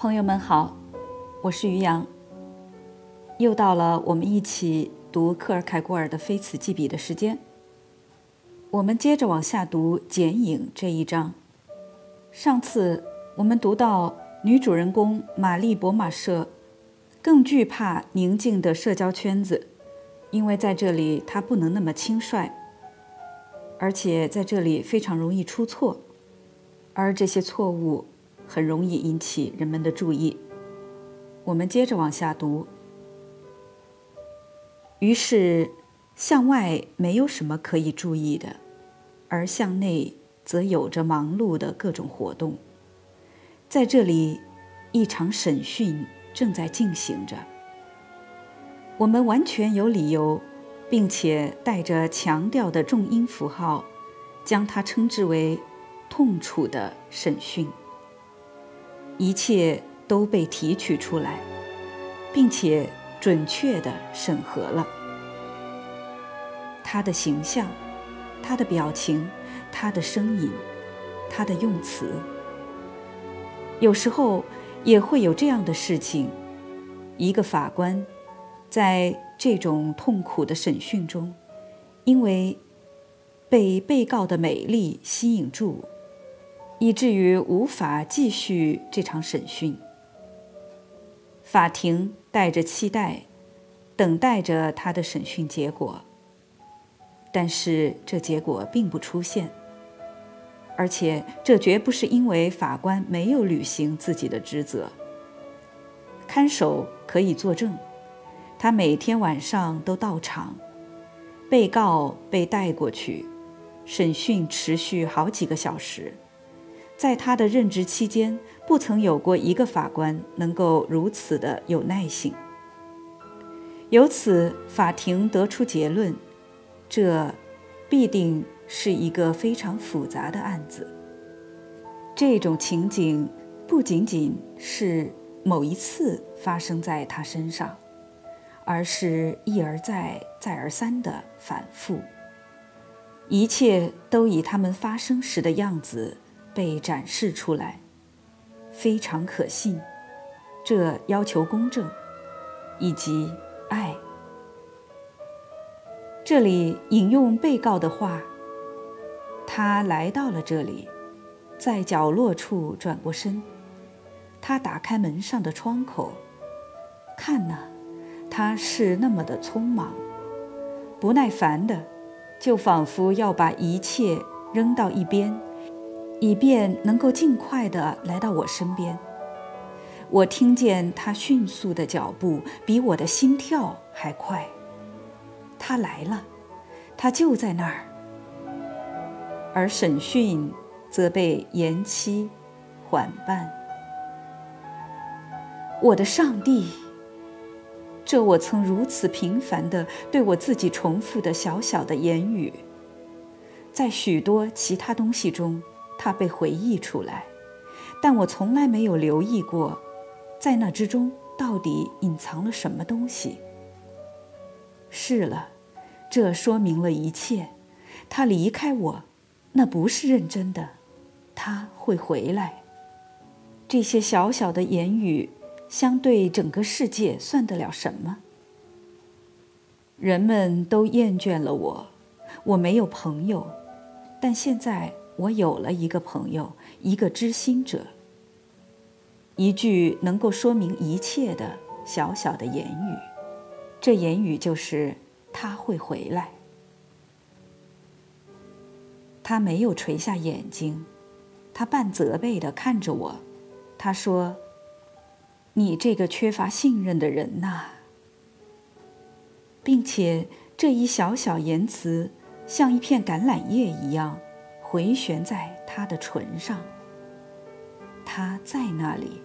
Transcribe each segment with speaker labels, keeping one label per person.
Speaker 1: 朋友们好，我是于洋。又到了我们一起读克尔凯郭尔的《非此即彼》的时间。我们接着往下读《剪影》这一章。上次我们读到女主人公玛丽·博马舍更惧怕宁静的社交圈子，因为在这里她不能那么轻率，而且在这里非常容易出错，而这些错误。很容易引起人们的注意。我们接着往下读。于是，向外没有什么可以注意的，而向内则有着忙碌的各种活动。在这里，一场审讯正在进行着。我们完全有理由，并且带着强调的重音符号，将它称之为“痛楚的审讯”。一切都被提取出来，并且准确地审核了。他的形象，他的表情，他的声音，他的用词。有时候也会有这样的事情：一个法官在这种痛苦的审讯中，因为被被告的美丽吸引住。以至于无法继续这场审讯。法庭带着期待，等待着他的审讯结果。但是这结果并不出现，而且这绝不是因为法官没有履行自己的职责。看守可以作证，他每天晚上都到场。被告被带过去，审讯持续好几个小时。在他的任职期间，不曾有过一个法官能够如此的有耐性。由此，法庭得出结论：这必定是一个非常复杂的案子。这种情景不仅仅是某一次发生在他身上，而是一而再、再而三的反复。一切都以他们发生时的样子。被展示出来，非常可信。这要求公正，以及爱。这里引用被告的话：他来到了这里，在角落处转过身，他打开门上的窗口，看呐，他是那么的匆忙，不耐烦的，就仿佛要把一切扔到一边。以便能够尽快地来到我身边。我听见他迅速的脚步，比我的心跳还快。他来了，他就在那儿。而审讯则被延期、缓办。我的上帝！这我曾如此频繁地对我自己重复的小小的言语，在许多其他东西中。它被回忆出来，但我从来没有留意过，在那之中到底隐藏了什么东西。是了，这说明了一切。他离开我，那不是认真的。他会回来。这些小小的言语，相对整个世界算得了什么？人们都厌倦了我，我没有朋友，但现在。我有了一个朋友，一个知心者。一句能够说明一切的小小的言语，这言语就是他会回来。他没有垂下眼睛，他半责备地看着我。他说：“你这个缺乏信任的人呐。”并且这一小小言辞，像一片橄榄叶一样。回旋在他的唇上，他在那里。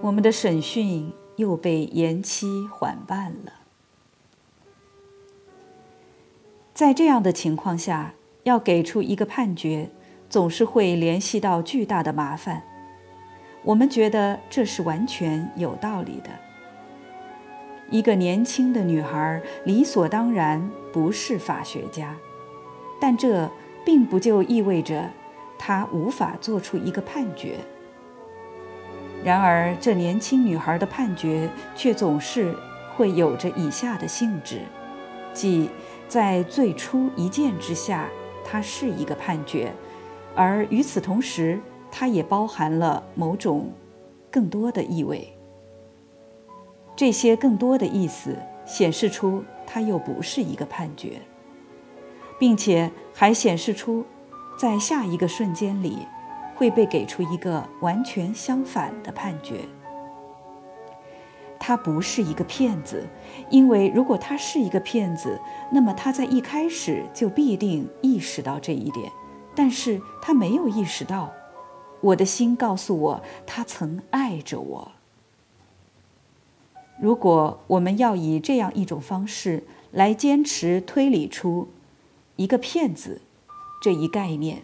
Speaker 1: 我们的审讯又被延期缓办了。在这样的情况下，要给出一个判决，总是会联系到巨大的麻烦。我们觉得这是完全有道理的。一个年轻的女孩理所当然不是法学家。但这并不就意味着他无法做出一个判决。然而，这年轻女孩的判决却总是会有着以下的性质：即在最初一见之下，它是一个判决，而与此同时，它也包含了某种更多的意味。这些更多的意思显示出它又不是一个判决，并且还显示出，在下一个瞬间里。会被给出一个完全相反的判决。他不是一个骗子，因为如果他是一个骗子，那么他在一开始就必定意识到这一点。但是他没有意识到。我的心告诉我，他曾爱着我。如果我们要以这样一种方式来坚持推理出一个骗子这一概念。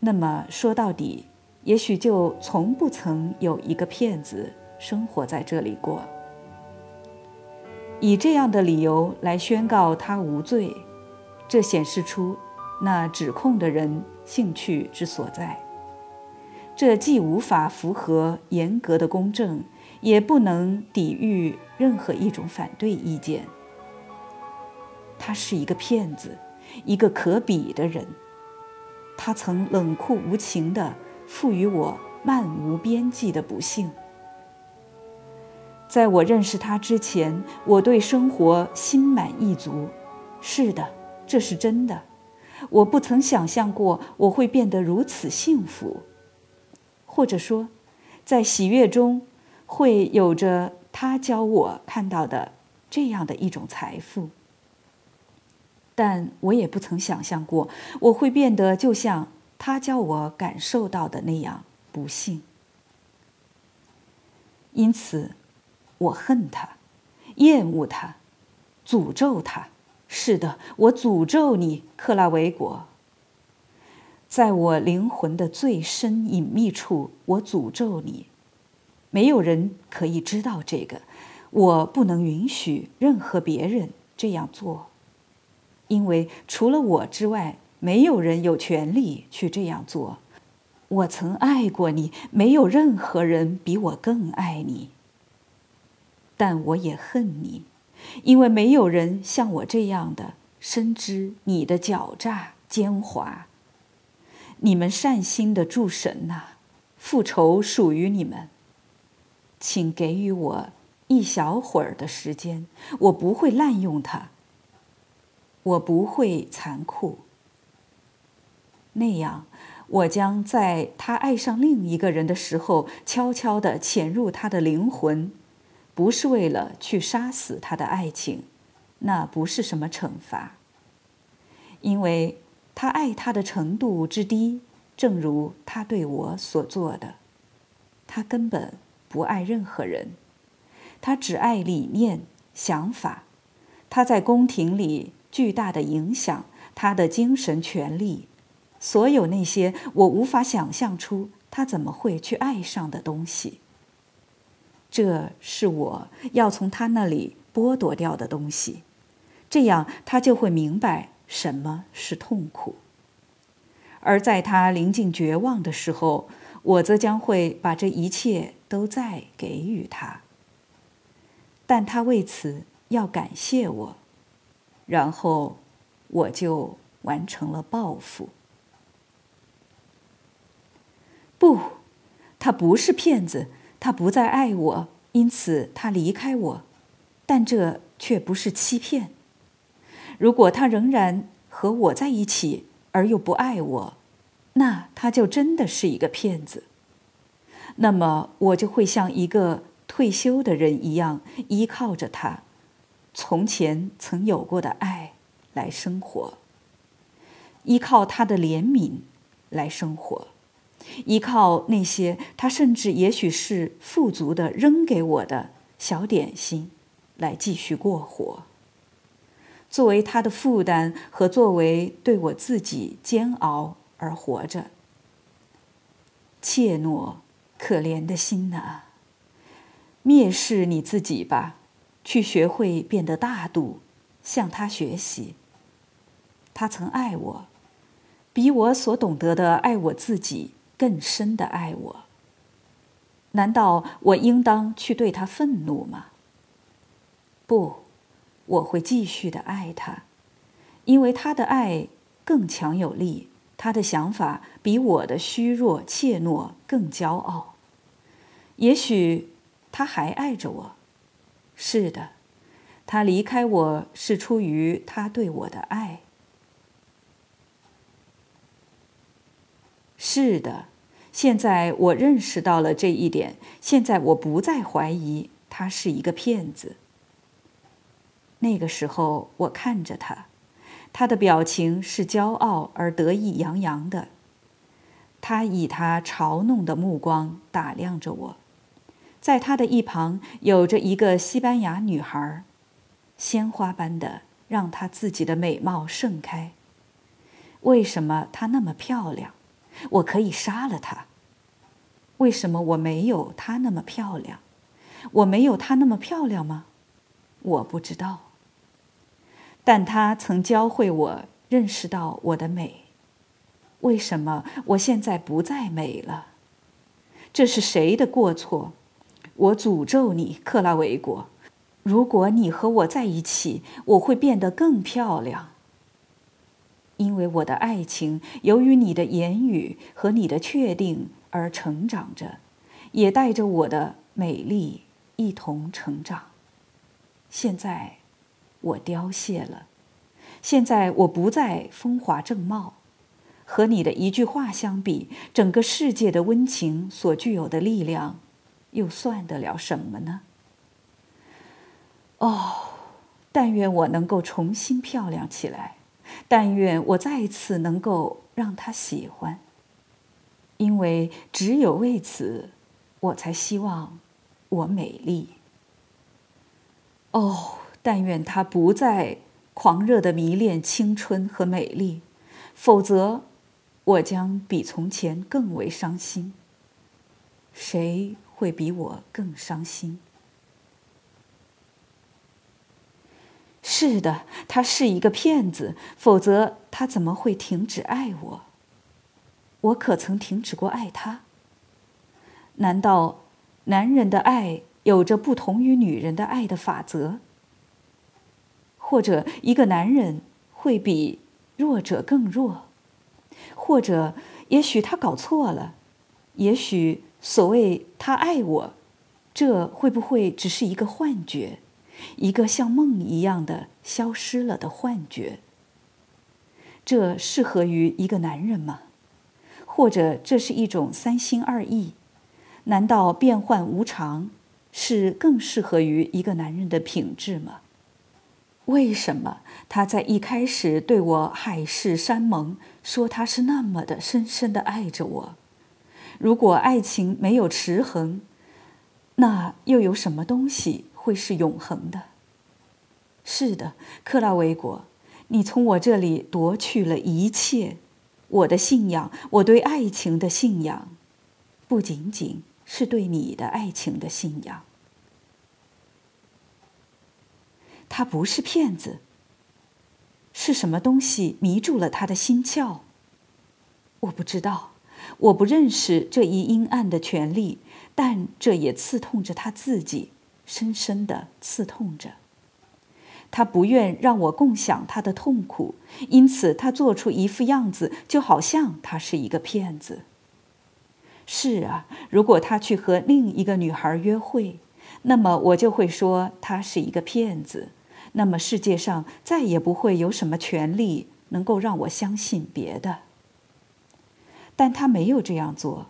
Speaker 1: 那么说到底，也许就从不曾有一个骗子生活在这里过。以这样的理由来宣告他无罪，这显示出那指控的人兴趣之所在。这既无法符合严格的公正，也不能抵御任何一种反对意见。他是一个骗子，一个可比的人。他曾冷酷无情地赋予我漫无边际的不幸。在我认识他之前，我对生活心满意足。是的，这是真的。我不曾想象过我会变得如此幸福，或者说，在喜悦中会有着他教我看到的这样的一种财富。但我也不曾想象过，我会变得就像他叫我感受到的那样不幸。因此，我恨他，厌恶他，诅咒他。是的，我诅咒你，克拉维果。在我灵魂的最深隐秘处，我诅咒你。没有人可以知道这个，我不能允许任何别人这样做。因为除了我之外，没有人有权利去这样做。我曾爱过你，没有任何人比我更爱你。但我也恨你，因为没有人像我这样的深知你的狡诈奸猾。你们善心的诸神呐，复仇属于你们。请给予我一小会儿的时间，我不会滥用它。我不会残酷。那样，我将在他爱上另一个人的时候，悄悄地潜入他的灵魂，不是为了去杀死他的爱情，那不是什么惩罚。因为他爱他的程度之低，正如他对我所做的，他根本不爱任何人，他只爱理念、想法。他在宫廷里。巨大的影响，他的精神权利，所有那些我无法想象出他怎么会去爱上的东西。这是我要从他那里剥夺掉的东西，这样他就会明白什么是痛苦。而在他临近绝望的时候，我则将会把这一切都再给予他。但他为此要感谢我。然后，我就完成了报复。不，他不是骗子，他不再爱我，因此他离开我。但这却不是欺骗。如果他仍然和我在一起，而又不爱我，那他就真的是一个骗子。那么，我就会像一个退休的人一样，依靠着他。从前曾有过的爱来生活，依靠他的怜悯来生活，依靠那些他甚至也许是富足的扔给我的小点心来继续过活。作为他的负担和作为对我自己煎熬而活着。怯懦可怜的心呐，蔑视你自己吧。去学会变得大度，向他学习。他曾爱我，比我所懂得的爱我自己更深的爱我。难道我应当去对他愤怒吗？不，我会继续的爱他，因为他的爱更强有力，他的想法比我的虚弱怯懦更骄傲。也许他还爱着我，是的，他离开我是出于他对我的爱。是的，现在我认识到了这一点，现在我不再怀疑他是一个骗子。那个时候，我看着他，他的表情是骄傲而得意洋洋的。他以他嘲弄的目光打量着我，在他的一旁有着一个西班牙女孩，鲜花般的让她自己的美貌盛开。为什么她那么漂亮？我可以杀了她。为什么我没有她那么漂亮？我没有她那么漂亮吗？我不知道。但她曾教会我认识到我的美。为什么我现在不再美了？这是谁的过错？我诅咒你，克拉维果！如果你和我在一起，我会变得更漂亮。因为我的爱情由于你的言语和你的确定而成长着，也带着我的美丽一同成长。现在。我凋谢了，现在我不再风华正茂，和你的一句话相比，整个世界的温情所具有的力量，又算得了什么呢？哦，但愿我能够重新漂亮起来，但愿我再次能够让他喜欢，因为只有为此，我才希望我美丽。哦。但愿他不再狂热的迷恋青春和美丽，否则，我将比从前更为伤心。谁会比我更伤心？是的，他是一个骗子，否则他怎么会停止爱我？我可曾停止过爱他？难道男人的爱有着不同于女人的爱的法则？或者一个男人会比弱者更弱，或者也许他搞错了，也许所谓他爱我，这会不会只是一个幻觉，一个像梦一样的消失了的幻觉？这适合于一个男人吗？或者这是一种三心二意？难道变幻无常是更适合于一个男人的品质吗？为什么他在一开始对我海誓山盟，说他是那么的深深的爱着我？如果爱情没有持恒，那又有什么东西会是永恒的？是的，克拉维果，你从我这里夺去了一切，我的信仰，我对爱情的信仰，不仅仅是对你的爱情的信仰。他不是骗子。是什么东西迷住了他的心窍？我不知道，我不认识这一阴暗的权利，但这也刺痛着他自己，深深的刺痛着。他不愿让我共享他的痛苦，因此他做出一副样子，就好像他是一个骗子。是啊，如果他去和另一个女孩约会，那么我就会说他是一个骗子。那么世界上再也不会有什么权利能够让我相信别的。但他没有这样做。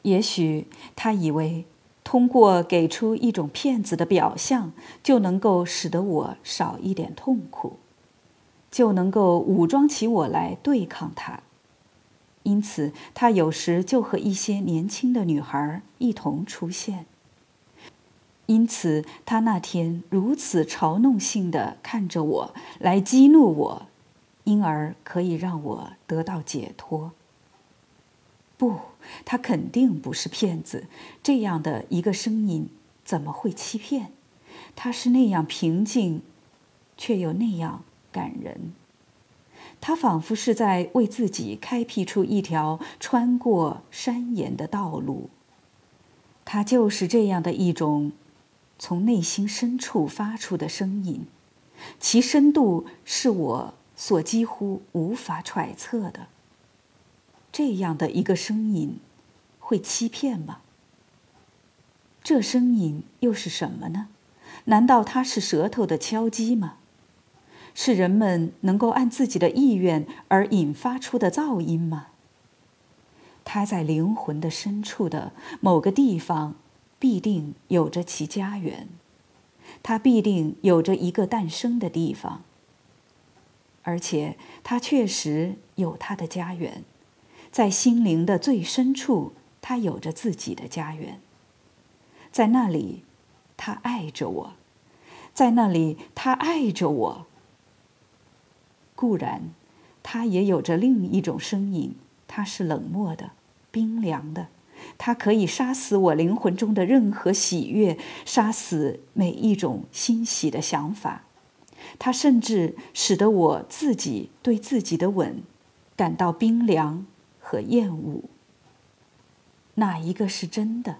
Speaker 1: 也许他以为通过给出一种骗子的表象，就能够使得我少一点痛苦，就能够武装起我来对抗他。因此，他有时就和一些年轻的女孩一同出现。因此，他那天如此嘲弄性的看着我，来激怒我，因而可以让我得到解脱。不，他肯定不是骗子。这样的一个声音怎么会欺骗？他是那样平静，却又那样感人。他仿佛是在为自己开辟出一条穿过山岩的道路。他就是这样的一种从内心深处发出的声音，其深度是我所几乎无法揣测的。这样的一个声音，会欺骗吗？这声音又是什么呢？难道它是舌头的敲击吗？是人们能够按自己的意愿而引发出的噪音吗？它在灵魂的深处的某个地方，必定有着其家园，它必定有着一个诞生的地方，而且它确实有它的家园，在心灵的最深处，它有着自己的家园，在那里，它爱着我，在那里，它爱着我。固然，它也有着另一种声音。它是冷漠的、冰凉的，它可以杀死我灵魂中的任何喜悦，杀死每一种欣喜的想法。它甚至使得我自己对自己的吻感到冰凉和厌恶。哪一个是真的？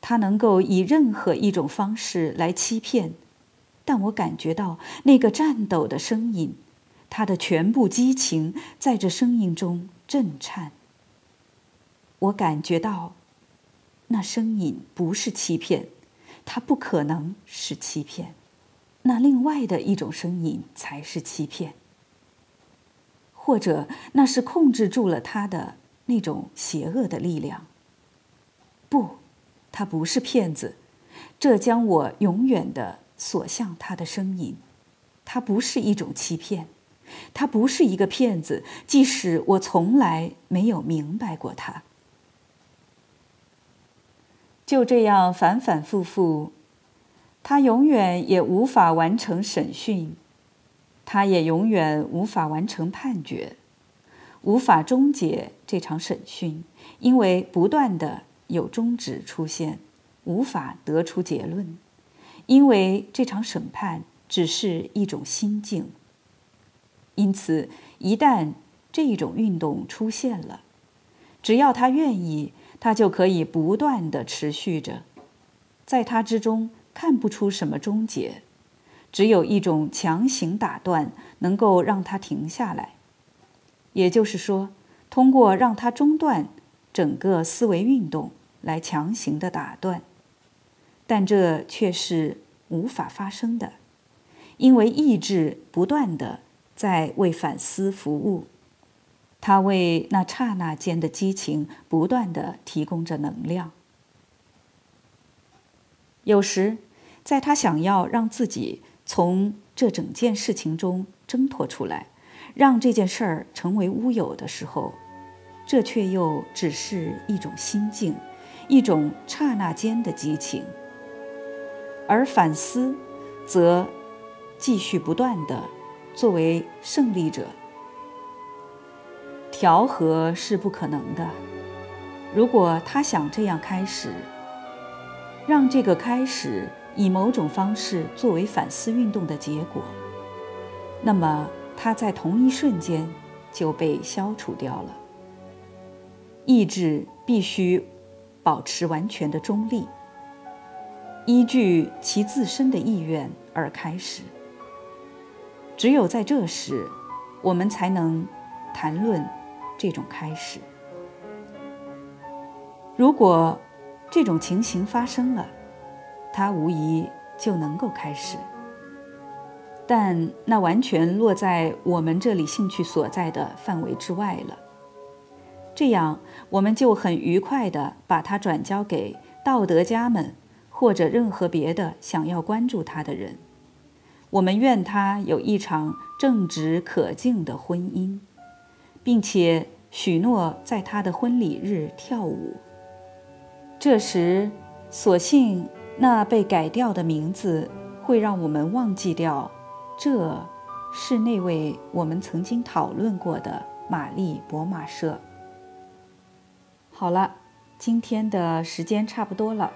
Speaker 1: 他能够以任何一种方式来欺骗，但我感觉到那个颤抖的声音。他的全部激情在这声音中震颤。我感觉到，那声音不是欺骗，它不可能是欺骗，那另外的一种声音才是欺骗，或者那是控制住了他的那种邪恶的力量。不，他不是骗子，这将我永远的锁向他的声音，他不是一种欺骗。他不是一个骗子，即使我从来没有明白过他。就这样反反复复，他永远也无法完成审讯，他也永远无法完成判决，无法终结这场审讯，因为不断的有终止出现，无法得出结论，因为这场审判只是一种心境。因此，一旦这种运动出现了，只要他愿意，他就可以不断的持续着，在他之中看不出什么终结，只有一种强行打断能够让他停下来。也就是说，通过让他中断整个思维运动来强行的打断，但这却是无法发生的，因为意志不断的。在为反思服务，他为那刹那间的激情不断的提供着能量。有时，在他想要让自己从这整件事情中挣脱出来，让这件事儿成为乌有的时候，这却又只是一种心境，一种刹那间的激情。而反思，则继续不断的。作为胜利者，调和是不可能的。如果他想这样开始，让这个开始以某种方式作为反思运动的结果，那么它在同一瞬间就被消除掉了。意志必须保持完全的中立，依据其自身的意愿而开始。只有在这时，我们才能谈论这种开始。如果这种情形发生了，它无疑就能够开始。但那完全落在我们这里兴趣所在的范围之外了。这样，我们就很愉快地把它转交给道德家们，或者任何别的想要关注它的人。我们愿他有一场正直可敬的婚姻，并且许诺在他的婚礼日跳舞。这时，所幸那被改掉的名字会让我们忘记掉，这是那位我们曾经讨论过的玛丽博马舍。好了，今天的时间差不多了，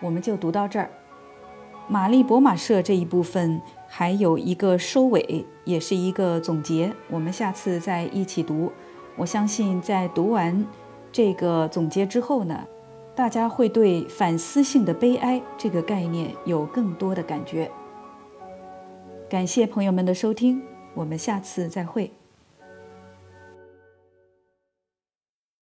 Speaker 1: 我们就读到这儿。玛丽博马舍这一部分。还有一个收尾，也是一个总结。我们下次再一起读。我相信，在读完这个总结之后呢，大家会对反思性的悲哀这个概念有更多的感觉。感谢朋友们的收听，我们下次再会。